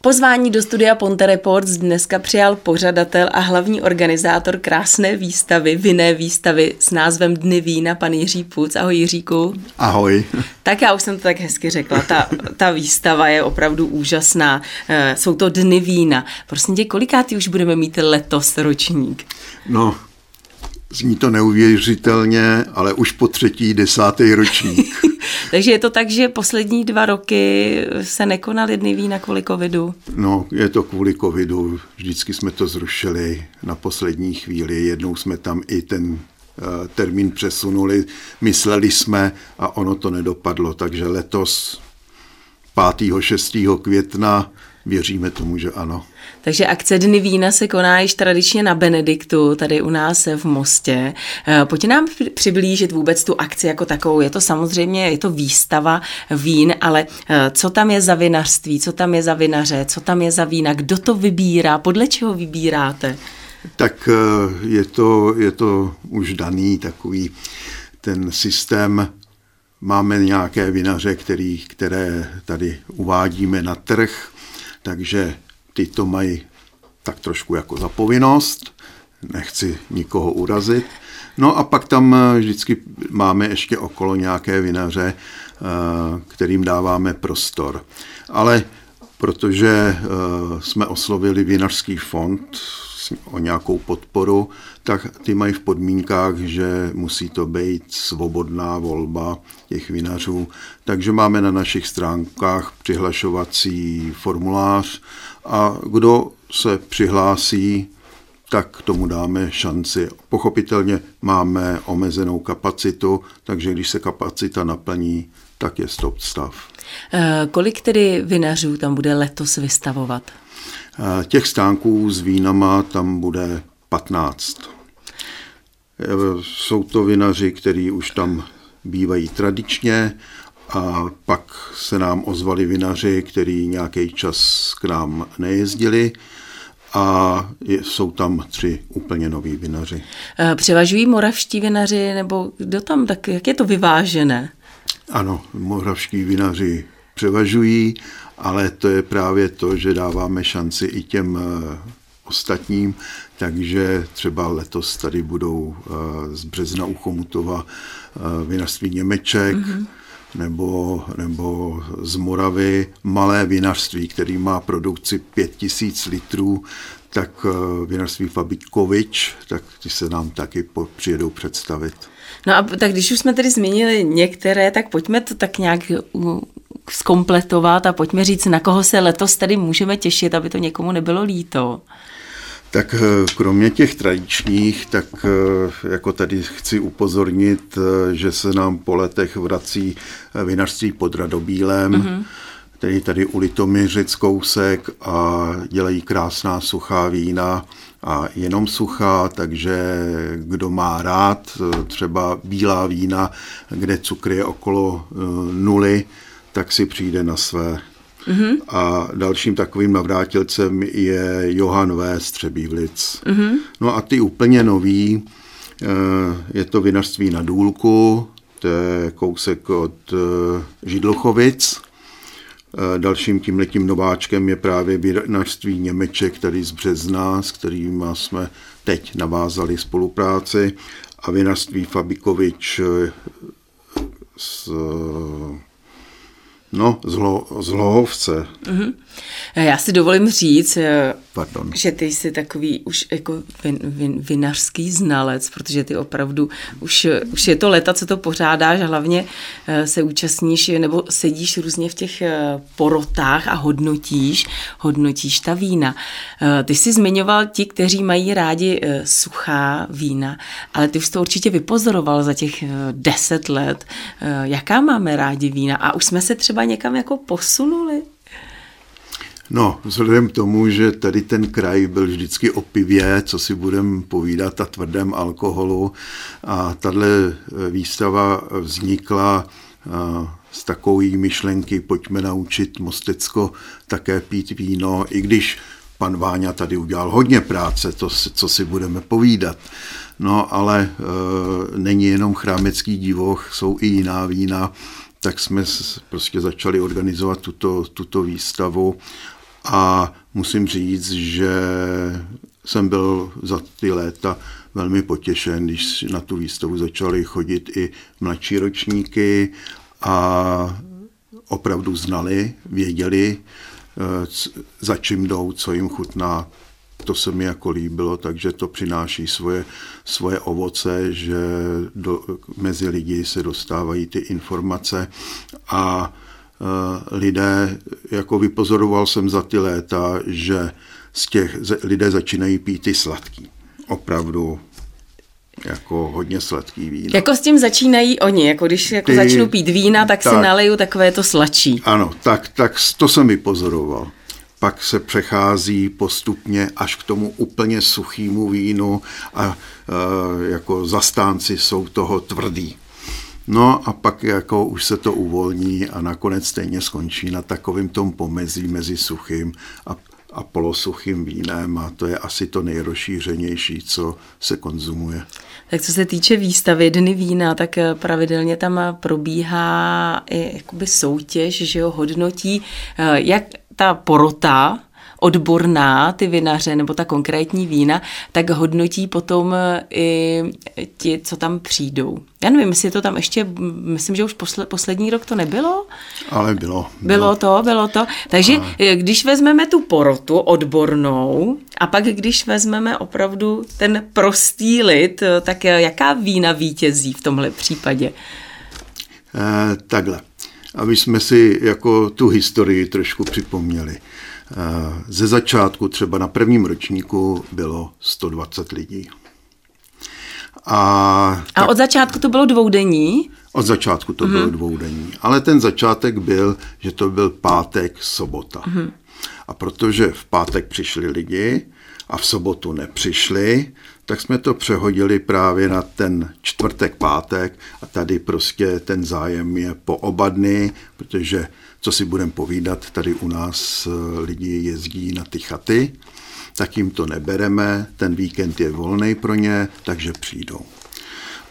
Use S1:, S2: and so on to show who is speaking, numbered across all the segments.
S1: Pozvání do studia Ponte Reports dneska přijal pořadatel a hlavní organizátor krásné výstavy, vinné výstavy s názvem Dny vína, pan Jiří Puc. Ahoj Jiříku.
S2: Ahoj.
S1: Tak já už jsem to tak hezky řekla, ta, ta výstava je opravdu úžasná. Eh, jsou to Dny vína. Prosím tě, kolikátý už budeme mít letos ročník?
S2: No, Zní to neuvěřitelně, ale už po třetí, desátý ročník.
S1: Takže je to tak, že poslední dva roky se nekonaly dny vína kvůli covidu?
S2: No, je to kvůli covidu. Vždycky jsme to zrušili na poslední chvíli. Jednou jsme tam i ten eh, termín přesunuli, mysleli jsme a ono to nedopadlo. Takže letos 5. 6. května věříme tomu, že ano.
S1: Takže akce Dny vína se koná již tradičně na Benediktu, tady u nás v Mostě. Eh, pojďte nám přiblížit vůbec tu akci jako takovou. Je to samozřejmě, je to výstava vín, ale eh, co tam je za vinařství, co tam je za vinaře, co tam je za vína, kdo to vybírá, podle čeho vybíráte?
S2: Tak eh, je to, je to už daný takový ten systém Máme nějaké vinaře, který, které tady uvádíme na trh, takže ty to mají tak trošku jako za povinnost, nechci nikoho urazit. No a pak tam eh, vždycky máme ještě okolo nějaké vinaře, eh, kterým dáváme prostor. Ale protože eh, jsme oslovili vinařský fond o nějakou podporu, tak ty mají v podmínkách, že musí to být svobodná volba těch vinařů. Takže máme na našich stránkách přihlašovací formulář a kdo se přihlásí, tak tomu dáme šanci. Pochopitelně máme omezenou kapacitu, takže když se kapacita naplní, tak je stop stav.
S1: Eh, kolik tedy vinařů tam bude letos vystavovat?
S2: Eh, těch stánků s vínama tam bude 15. Eh, jsou to vinaři, kteří už tam bývají tradičně a pak se nám ozvali vinaři, kteří nějaký čas k nám nejezdili a jsou tam tři úplně noví vinaři.
S1: Eh, převažují moravští vinaři nebo kdo tam, tak jak je to vyvážené?
S2: Ano, moravští vinaři převažují, ale to je právě to, že dáváme šanci i těm eh, ostatním, takže třeba letos tady budou eh, z března u Chomutova vinařství Němeček, mm-hmm nebo, nebo z Moravy. Malé vinařství, který má produkci 5000 litrů, tak eh, vinařství Fabikovič, tak ty se nám taky po, přijedou představit.
S1: No a tak když už jsme tedy zmínili některé, tak pojďme to tak nějak zkompletovat a pojďme říct, na koho se letos tady můžeme těšit, aby to někomu nebylo líto.
S2: Tak eh, kromě těch tradičních, tak eh, jako tady chci upozornit, eh, že se nám po letech vrací vinařství pod Radobílem, mm-hmm. Který tady u Litomyřic kousek a dělají krásná suchá vína a jenom suchá, takže kdo má rád třeba bílá vína, kde cukr je okolo nuly, tak si přijde na své. Mm-hmm. A dalším takovým navrátilcem je Johan V. Střebívlic. Mm-hmm. No a ty úplně nový, eh, je to vinařství na Důlku, to je kousek od eh, Židlochovic. Eh, dalším tímhletím nováčkem je právě vinařství Němeček, který z března, s kterým jsme teď navázali spolupráci a vinařství Fabikovič s No, zlo, zlohovce. Mm-hmm.
S1: Já si dovolím říct, eh, Pardon. že ty jsi takový už jako vin, vin, vinařský znalec, protože ty opravdu už, už je to leta, co to pořádáš a hlavně eh, se účastníš nebo sedíš různě v těch eh, porotách a hodnotíš, hodnotíš ta vína. Ty jsi zmiňoval ti, kteří mají rádi suchá vína, ale ty už to určitě vypozoroval za těch deset let. Jaká máme rádi vína? A už jsme se třeba někam jako posunuli?
S2: No, vzhledem k tomu, že tady ten kraj byl vždycky o pivě, co si budeme povídat, a tvrdém alkoholu a tahle eh, výstava vznikla eh, z takové myšlenky, pojďme naučit Mostecko také pít víno, i když pan Váňa tady udělal hodně práce, to, co si budeme povídat. No, ale e, není jenom chrámecký divoch, jsou i jiná vína, tak jsme prostě začali organizovat tuto, tuto výstavu a musím říct, že jsem byl za ty léta velmi potěšen, když na tu výstavu začaly chodit i mladší ročníky a opravdu znali, věděli, eh, za čím jdou, co jim chutná. To se mi jako líbilo, takže to přináší svoje, svoje ovoce, že do, mezi lidi se dostávají ty informace a lidé, jako vypozoroval jsem za ty léta, že z těch lidé začínají pít ty sladký. Opravdu jako hodně sladký víno.
S1: Jako s tím začínají oni, jako když jako Ty, začnu pít vína, tak, tak si naleju takové to sladší.
S2: Ano, tak, tak to jsem vypozoroval. Pak se přechází postupně až k tomu úplně suchýmu vínu a e, jako zastánci jsou toho tvrdý. No a pak jako už se to uvolní a nakonec stejně skončí na takovém tom pomezí mezi suchým a a polosuchým vínem a to je asi to nejrozšířenější, co se konzumuje.
S1: Tak co se týče výstavy Dny vína, tak eh, pravidelně tam probíhá i jakoby soutěž, že jo, hodnotí, eh, jak ta porota odborná, ty vinaře nebo ta konkrétní vína, tak hodnotí potom e, i ti, co tam přijdou. Já nevím, jestli to tam ještě, myslím, že už posle, poslední rok to nebylo.
S2: Ale bylo.
S1: Bylo, bylo to, bylo to. Takže Ale... E, když vezmeme tu porotu odbornou a pak když vezmeme opravdu ten prostý lid, e, tak jaká vína vítězí v tomhle případě?
S2: Eh, takhle. Aby jsme si jako tu historii trošku připomněli. Eh, ze začátku třeba na prvním ročníku bylo 120 lidí.
S1: A, a od začátku to bylo dvoudenní?
S2: Od začátku to mm-hmm. bylo dvoudenní. Ale ten začátek byl, že to byl pátek, sobota. Mm-hmm. A protože v pátek přišli lidi a v sobotu nepřišli, tak jsme to přehodili právě na ten čtvrtek, pátek a tady prostě ten zájem je po oba dny, protože co si budeme povídat, tady u nás eh, lidi jezdí na ty chaty, tak jim to nebereme, ten víkend je volný pro ně, takže přijdou.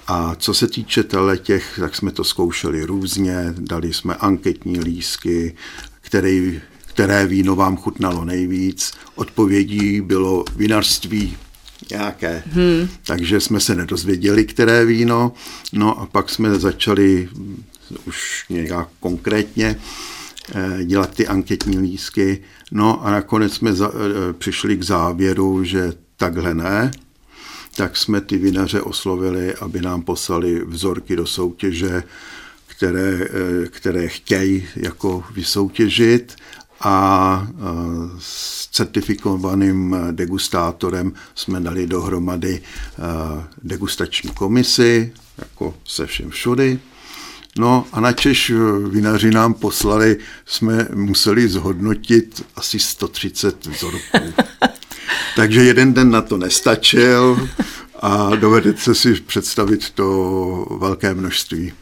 S2: A co se týče těch, tak jsme to zkoušeli různě, dali jsme anketní lísky, který, které víno vám chutnalo nejvíc. Odpovědí bylo vinařství nějaké. Hmm. Takže jsme se nedozvěděli, které víno. No a pak jsme začali už nějak konkrétně dělat ty anketní lísky. No a nakonec jsme za, eh, přišli k závěru, že takhle ne, tak jsme ty vinaře oslovili, aby nám poslali vzorky do soutěže, které, eh, které chtějí jako vysoutěžit a s certifikovaným degustátorem jsme dali dohromady degustační komisi, jako se všem všudy. No a na Češ eh, vinaři nám poslali, jsme museli zhodnotit asi 130 vzorků. Takže jeden den na to nestačil a dovedete si představit to velké množství.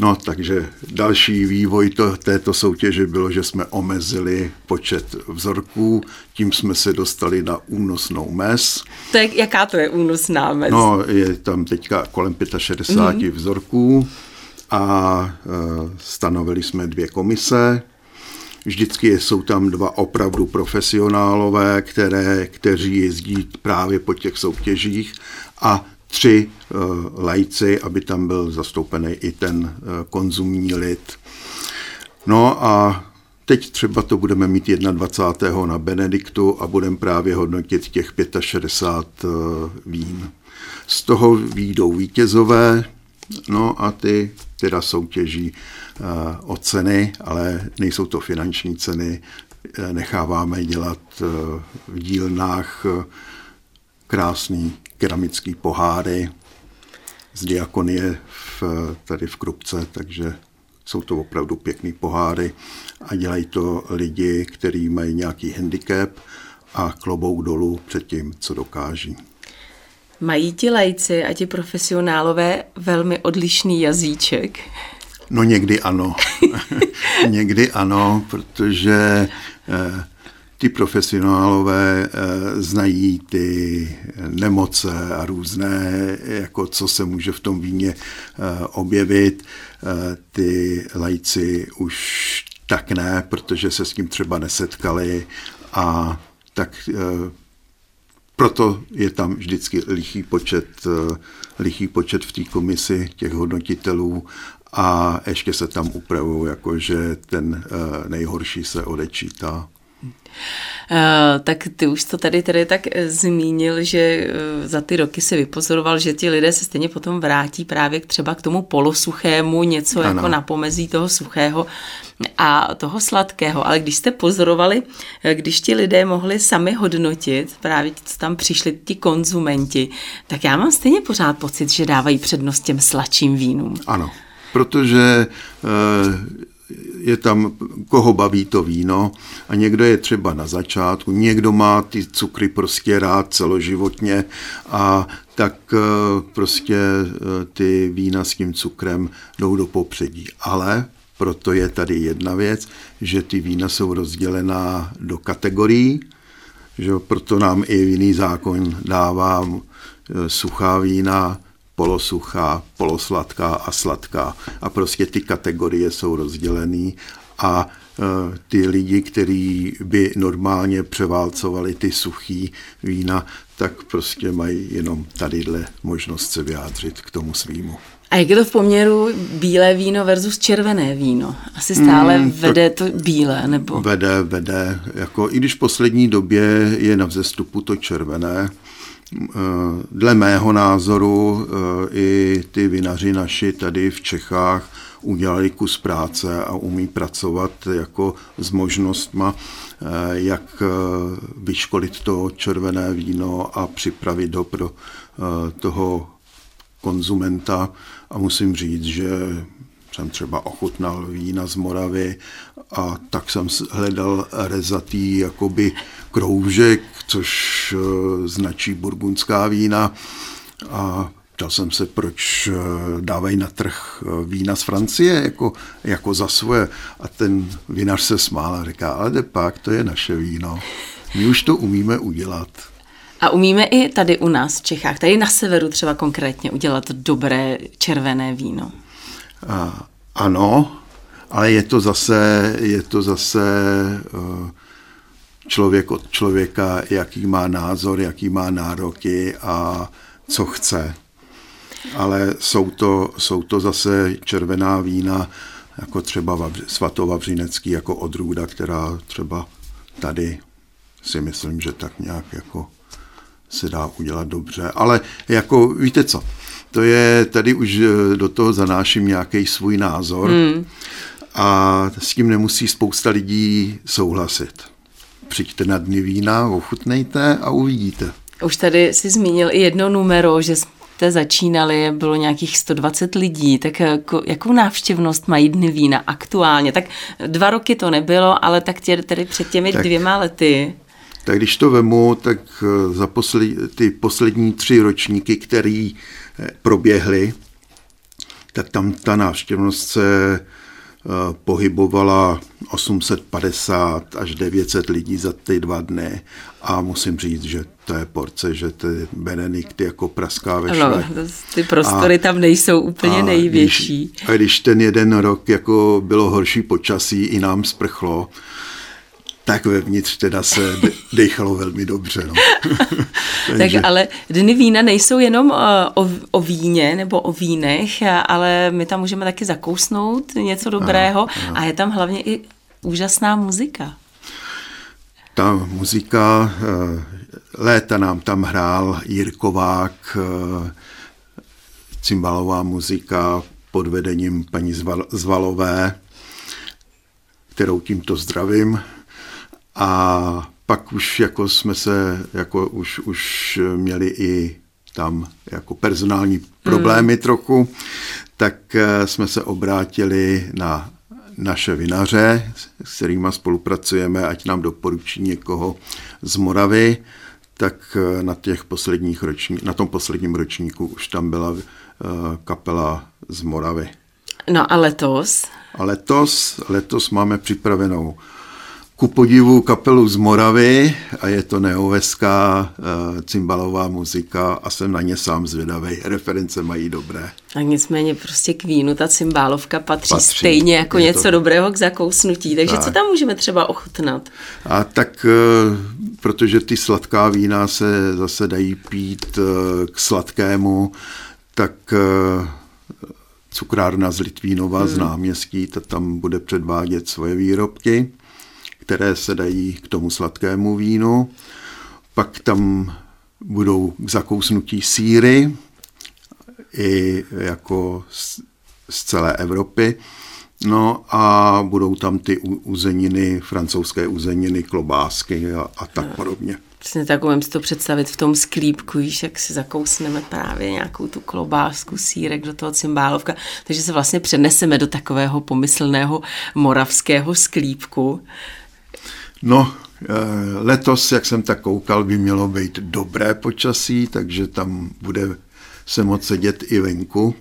S2: No, takže další vývoj to, této soutěže bylo, že jsme omezili počet vzorků, tím jsme se dostali na únosnou mez.
S1: To je, jaká to je únosná mez?
S2: No, je tam teďka kolem 65 mm-hmm. vzorků a e, stanovili jsme dvě komise. Vždycky jsou tam dva opravdu profesionálové, které, kteří jezdí právě po těch soutěžích a tři uh, lajci, aby tam byl zastoupený i ten uh, konzumní lid. No a teď třeba to budeme mít 21. na Benediktu a budeme právě hodnotit těch 65 uh, vín. Z toho výjdou vítězové, no a ty teda soutěží eh, o ceny, ale nejsou to finanční ceny. Eh, necháváme dělat eh, v dílnách krásný keramický poháry z diakonie v, tady v Krupce, takže jsou to opravdu pěkný poháry a dělají to lidi, kteří mají nějaký handicap a klobouk dolů před tím, co dokáží.
S1: Mají ti lajci a ti profesionálové velmi odlišný jazyček?
S2: No někdy ano. někdy ano, protože eh, ty profesionálové eh, znají ty nemoce a různé, jako co se může v tom víně eh, objevit. Ty lajci už tak ne, protože se s tím třeba nesetkali a tak proto je tam vždycky lichý počet, lichý počet v té komisi těch hodnotitelů a ještě se tam upravují, jako že ten nejhorší se odečítá.
S1: Uh, tak ty už to tady tady tak eh, zmínil, že uh, za ty roky se vypozoroval, že ti lidé se stejně potom vrátí právě třeba k tomu polosuchému, něco ano. jako na pomezí toho suchého a toho sladkého. Ale když jste pozorovali, když ti lidé mohli sami hodnotit, právě co tam přišli ti konzumenti, tak já mám stejně pořád pocit, že dávají přednost těm sladším vínům.
S2: Ano, protože uh, je tam, koho baví to víno a někdo je třeba na začátku, někdo má ty cukry prostě rád celoživotně a tak eh, prostě eh, ty vína s tím cukrem jdou do popředí. Ale proto je tady jedna věc, že ty vína jsou rozdělená do kategorií, že proto nám i jiný zákon dává eh, suchá vína, polosuchá, polosladká a sladká. A prostě ty kategorie jsou rozdělené a e, ty lidi, kteří by normálně převálcovali ty suchý vína, tak prostě mají jenom tadyhle možnost se vyjádřit k tomu svýmu.
S1: A jak je to v poměru bílé víno versus červené víno? Asi stále mm, vede to bílé, nebo?
S2: Vede, vede. Jako, I když v poslední době je na vzestupu to červené, dle mého názoru eh, i ty vinaři naši tady v Čechách udělali kus práce a umí pracovat jako s možnostma, eh, jak vyškolit to červené víno a připravit ho pro toho konzumenta. A musím říct, že jsem třeba ochutnal vína z Moravy a tak jsem hledal rezatý jakoby kroužek, což eh, značí burgundská vína a ptal jsem se, proč eh, dávají na trh eh, vína z Francie jako, jako za svoje. A ten vinař se smál a říká, ale de pak, to je naše víno. My už to umíme udělat.
S1: A umíme i tady u nás v Čechách, tady na severu třeba konkrétně udělat dobré červené víno?
S2: A, ano, ale je to zase, je to zase uh, člověk od člověka, jaký má názor, jaký má nároky a co chce. Ale jsou to, jsou to zase červená vína, jako třeba svatovavřinecký, jako odrůda, která třeba tady si myslím, že tak nějak jako se dá udělat dobře. Ale jako víte co, to je, tady už eh, do toho zanáším nějaký svůj názor hmm. a s tím nemusí spousta lidí souhlasit. Přijďte na dny vína, ochutnejte a uvidíte.
S1: Už tady si zmínil i jedno numero, že jste začínali, bylo nějakých 120 lidí, tak jako, jakou návštěvnost mají dny vína aktuálně? Tak dva roky to nebylo, ale tak tě, tedy před těmi tak, dvěma lety.
S2: Tak když to vemu, tak eh, za posled, ty poslední tři ročníky, který eh, proběhly, tak tam ta návštěvnost se Eh, pohybovala 850 až 900 lidí za ty dva dny a musím říct, že to je porce, že ty Benedikty jako praská ve
S1: Ano, ty prostory a, tam nejsou úplně a největší.
S2: Když, a když ten jeden rok jako bylo horší počasí, i nám sprchlo, tak vevnitř teda se dechalo velmi dobře. No.
S1: tak ale dny vína nejsou jenom eh, o, o víně nebo o vínech, ale my tam můžeme taky zakousnout něco dobrého a, a. a je tam hlavně i úžasná muzika.
S2: Ta muzika, eh, léta nám tam hrál Jirkovák, eh, cymbalová muzika pod vedením paní Zvalové, kterou tímto zdravím. A pak už jako jsme se, jako už, už měli i tam jako personální problémy hmm. trochu, tak eh, jsme se obrátili na naše vinaře, s kterými spolupracujeme, ať nám doporučí někoho z Moravy, tak eh, na, těch posledních roční, na tom posledním ročníku už tam byla uh, kapela z Moravy.
S1: No a letos?
S2: A letos, letos máme připravenou ku podivu kapelu z Moravy a je to neoveská uh, cymbalová muzika a jsem na ně sám zvědavý. Reference mají dobré.
S1: A nicméně prostě k vínu ta cymbálovka patří, patří stejně jako něco to... dobrého k zakousnutí. Takže tak. co tam můžeme třeba ochutnat?
S2: A tak, uh, protože ty sladká vína se zase dají pít uh, k sladkému, tak cukrárna z Litvínova hmm. z náměstí, ta tam bude předvádět svoje výrobky které se dají k tomu sladkému vínu. Pak tam budou k zakousnutí síry, i jako z, z celé Evropy. No a budou tam ty uzeniny, francouzské uzeniny, klobásky a, a tak podobně.
S1: Přesně tak umím si to představit v tom sklípku, víš, jak si zakousneme právě nějakou tu klobásku, sírek do toho cymbálovka. Takže se vlastně přeneseme do takového pomyslného moravského sklípku.
S2: No, eh, letos, jak jsem tak koukal, by mělo být dobré počasí, takže tam bude se moc sedět i venku.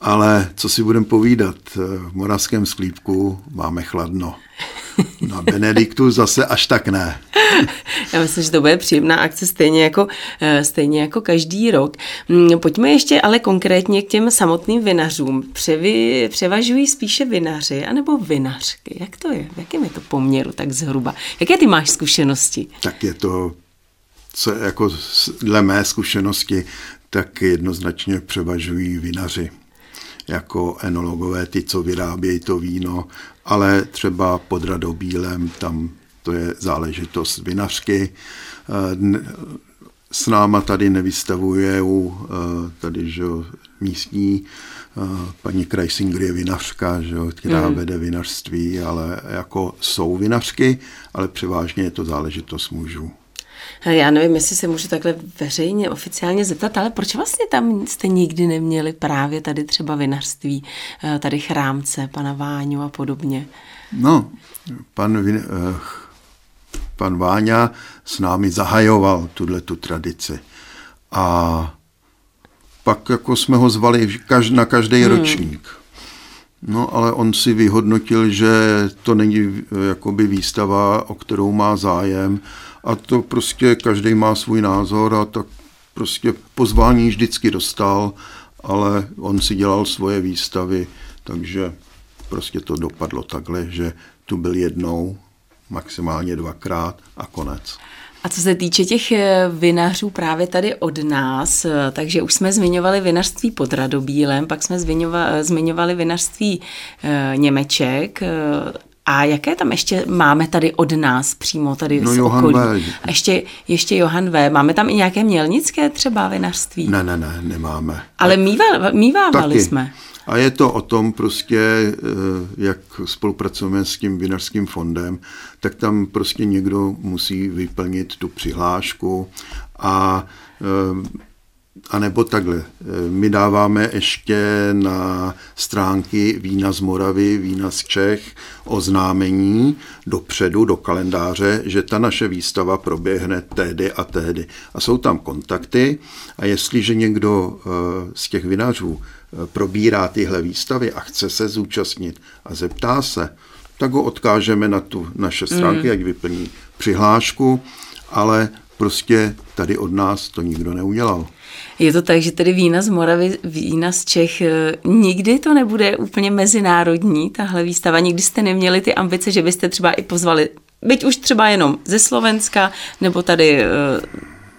S2: Ale co si budeme povídat, eh, v Moravském sklípku máme chladno. Na Benediktu zase až tak ne.
S1: Já myslím, že to bude příjemná akce stejně jako, eh, stejně jako každý rok. Mm, pojďme ještě ale konkrétně k těm samotným vinařům. Převy, převažují spíše vinaři anebo vinařky? Jak to je? V jakém je to poměru tak zhruba? Jaké ty máš zkušenosti?
S2: Tak je to, co jako dle mé zkušenosti, tak jednoznačně převažují vinaři jako enologové, ty, co vyrábějí to víno, ale třeba pod Radobílem, tam to je záležitost vinařky. S náma tady nevystavuje tady že, místní paní Kreisinger je vinařka, že, která mm. vede vinařství, ale jako jsou vinařky, ale převážně je to záležitost mužů.
S1: Já nevím, jestli se můžu takhle veřejně, oficiálně zeptat, ale proč vlastně tam jste nikdy neměli právě tady třeba vinařství, eh, tady chrámce, pana Váňu a podobně?
S2: No, pan, uh, pan Váňa s námi zahajoval tuhle tu tradici. A pak jako jsme ho zvali na každý hmm. ročník. No, ale on si vyhodnotil, že to není eh, jakoby výstava, o kterou má zájem a to prostě každý má svůj názor a tak prostě pozvání vždycky dostal, ale on si dělal svoje výstavy, takže prostě to dopadlo takhle, že tu byl jednou, maximálně dvakrát a konec.
S1: A co se týče těch eh, vinařů právě tady od nás, eh, takže už jsme zmiňovali vinařství pod Radobílem, pak jsme zmiňovali, zmiňovali vinařství Němeček a jaké tam ještě máme tady od nás přímo tady
S2: no, z Johan okolí?
S1: V. A ještě, ještě Johan V. Máme tam i nějaké mělnické třeba vinařství?
S2: Ne, ne, ne, nemáme.
S1: Ale mývali, mývávali Taky. jsme.
S2: A je to o tom prostě, eh, jak spolupracujeme s tím vinařským fondem, tak tam prostě někdo musí vyplnit tu přihlášku a eh, a nebo takhle, eh, my dáváme ještě na stránky Vína z Moravy, Vína z Čech oznámení dopředu, do kalendáře, že ta naše výstava proběhne tehdy a tehdy. A jsou tam kontakty a jestliže někdo eh, z těch vinařů eh, probírá tyhle výstavy a chce se zúčastnit a zeptá se, tak ho odkážeme na tu naše stránky, mm. ať vyplní přihlášku, ale prostě tady od nás to nikdo neudělal.
S1: Je to tak, že tedy vína z Moravy, vína z Čech, eh, nikdy to nebude úplně mezinárodní, tahle výstava? Nikdy jste neměli ty ambice, že byste třeba i pozvali, byť už třeba jenom ze Slovenska, nebo tady eh,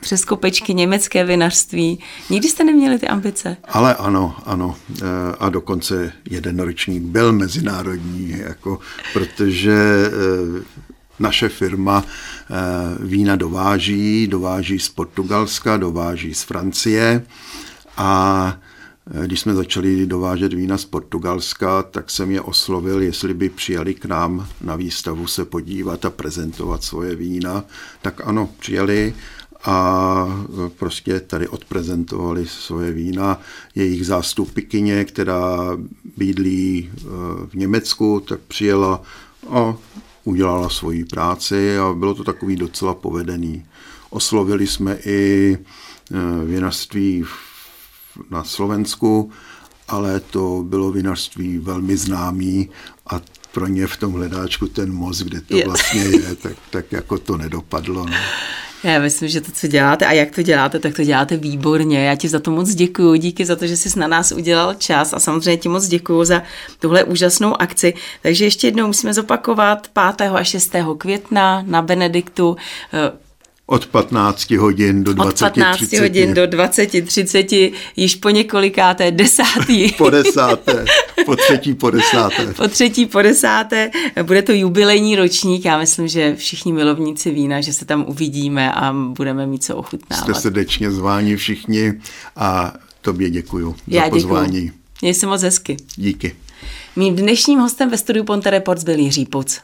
S1: přes kopečky německé vinařství. Nikdy jste neměli ty ambice?
S2: Ale ano, ano. Eh, a dokonce jeden ročník byl mezinárodní, jako, protože naše firma eh, vína dováží, dováží z Portugalska, dováží z Francie a eh, když jsme začali dovážet vína z Portugalska, tak jsem je oslovil, jestli by přijali k nám na výstavu se podívat a prezentovat svoje vína. Tak ano, přijeli a eh, prostě tady odprezentovali svoje vína. Jejich zástupkyně, která bydlí v Německu, tak přijela a udělala svoji práci a bylo to takový docela povedený. Oslovili jsme i e, vinařství na Slovensku, ale to bylo vinařství velmi známý a pro ně v tom hledáčku ten most, kde to je. vlastně je, tak, tak jako to nedopadlo. No.
S1: Já myslím, že to, co děláte a jak to děláte, tak to děláte výborně. Já ti za to moc děkuji. Díky za to, že jsi na nás udělal čas a samozřejmě ti moc děkuji za tuhle úžasnou akci. Takže ještě jednou musíme zopakovat 5. a 6. května na Benediktu
S2: od 15 hodin do 20.
S1: Od 15 30. hodin do 20, 30, již po několikáté, desátý.
S2: po desáté, po třetí, po desáté.
S1: po třetí, po desáté. Bude to jubilejní ročník, já myslím, že všichni milovníci vína, že se tam uvidíme a budeme mít co ochutnávat.
S2: Jste srdečně zváni všichni a tobě děkuju já za pozvání. Děkuju.
S1: Měj se moc hezky.
S2: Díky.
S1: Mým dnešním hostem ve studiu Ponte Reports byl Jiří Puc.